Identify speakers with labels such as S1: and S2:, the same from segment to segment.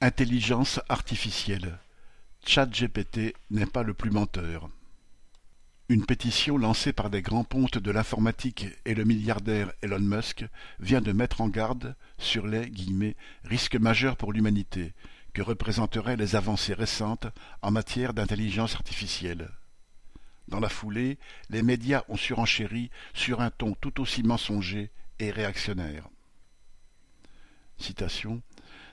S1: Intelligence artificielle. ChatGPT n'est pas le plus menteur. Une pétition lancée par des grands pontes de l'informatique et le milliardaire Elon Musk vient de mettre en garde sur les « risques majeurs pour l'humanité » que représenteraient les avancées récentes en matière d'intelligence artificielle. Dans la foulée, les médias ont surenchéri sur un ton tout aussi mensonger et réactionnaire.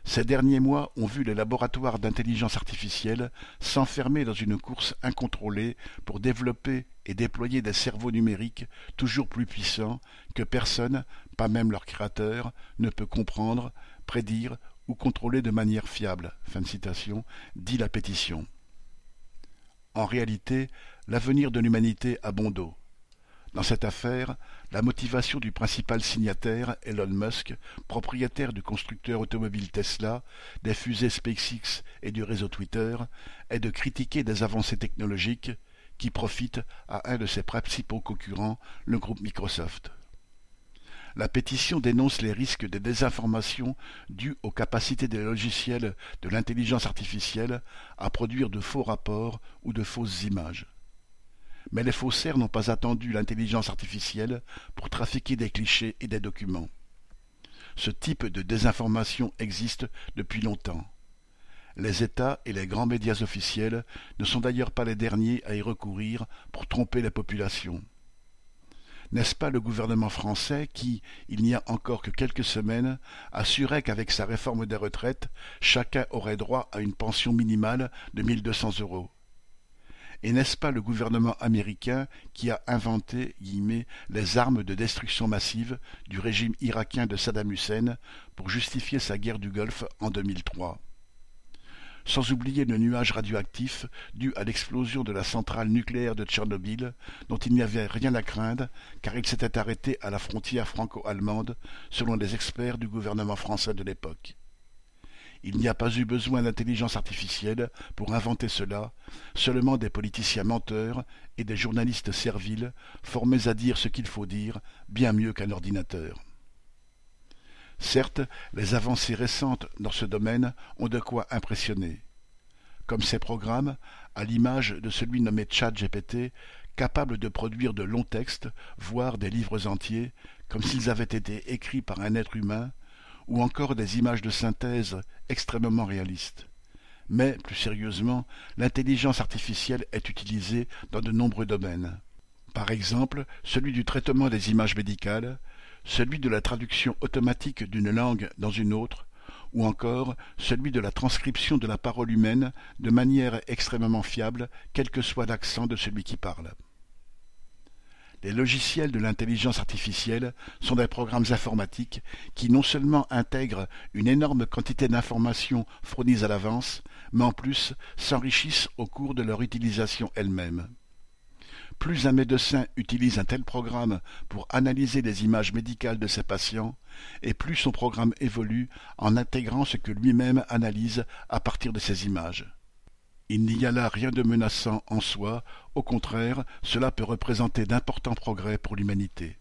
S1: Ces derniers mois ont vu les laboratoires d'intelligence artificielle s'enfermer dans une course incontrôlée pour développer et déployer des cerveaux numériques toujours plus puissants que personne, pas même leur créateur, ne peut comprendre, prédire ou contrôler de manière fiable. Fin de citation, dit la pétition. En réalité, l'avenir de l'humanité a bon dos. Dans cette affaire, la motivation du principal signataire, Elon Musk, propriétaire du constructeur automobile Tesla, des fusées SpaceX et du réseau Twitter, est de critiquer des avancées technologiques qui profitent à un de ses principaux concurrents, le groupe Microsoft. La pétition dénonce les risques de désinformation dus aux capacités des logiciels de l'intelligence artificielle à produire de faux rapports ou de fausses images. Mais les faussaires n'ont pas attendu l'intelligence artificielle pour trafiquer des clichés et des documents. Ce type de désinformation existe depuis longtemps. Les États et les grands médias officiels ne sont d'ailleurs pas les derniers à y recourir pour tromper la population. N'est-ce pas le gouvernement français qui, il n'y a encore que quelques semaines, assurait qu'avec sa réforme des retraites, chacun aurait droit à une pension minimale de 1200 euros? Et n'est-ce pas le gouvernement américain qui a inventé les armes de destruction massive du régime irakien de Saddam Hussein pour justifier sa guerre du Golfe en 2003 sans oublier le nuage radioactif dû à l'explosion de la centrale nucléaire de Tchernobyl, dont il n'y avait rien à craindre, car il s'était arrêté à la frontière franco-allemande, selon les experts du gouvernement français de l'époque. Il n'y a pas eu besoin d'intelligence artificielle pour inventer cela, seulement des politiciens menteurs et des journalistes serviles, formés à dire ce qu'il faut dire, bien mieux qu'un ordinateur. Certes, les avancées récentes dans ce domaine ont de quoi impressionner. Comme ces programmes, à l'image de celui nommé ChatGPT, capables de produire de longs textes, voire des livres entiers, comme s'ils avaient été écrits par un être humain, ou encore des images de synthèse extrêmement réalistes. Mais, plus sérieusement, l'intelligence artificielle est utilisée dans de nombreux domaines. Par exemple, celui du traitement des images médicales, celui de la traduction automatique d'une langue dans une autre, ou encore celui de la transcription de la parole humaine de manière extrêmement fiable, quel que soit l'accent de celui qui parle. Les logiciels de l'intelligence artificielle sont des programmes informatiques qui non seulement intègrent une énorme quantité d'informations fournies à l'avance, mais en plus s'enrichissent au cours de leur utilisation elle-même. Plus un médecin utilise un tel programme pour analyser les images médicales de ses patients, et plus son programme évolue en intégrant ce que lui-même analyse à partir de ces images. Il n'y a là rien de menaçant en soi, au contraire, cela peut représenter d'importants progrès pour l'humanité.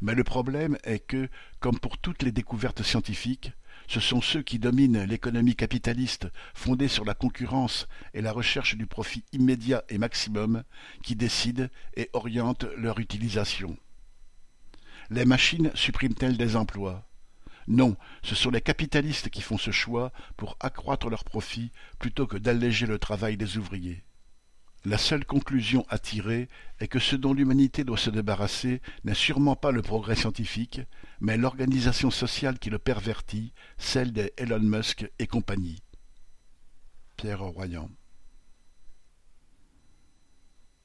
S1: Mais le problème est que, comme pour toutes les découvertes scientifiques, ce sont ceux qui dominent l'économie capitaliste fondée sur la concurrence et la recherche du profit immédiat et maximum qui décident et orientent leur utilisation. Les machines suppriment-elles des emplois? Non, ce sont les capitalistes qui font ce choix pour accroître leurs profits plutôt que d'alléger le travail des ouvriers. La seule conclusion à tirer est que ce dont l'humanité doit se débarrasser n'est sûrement pas le progrès scientifique, mais l'organisation sociale qui le pervertit, celle des Elon Musk et compagnie. Pierre Royan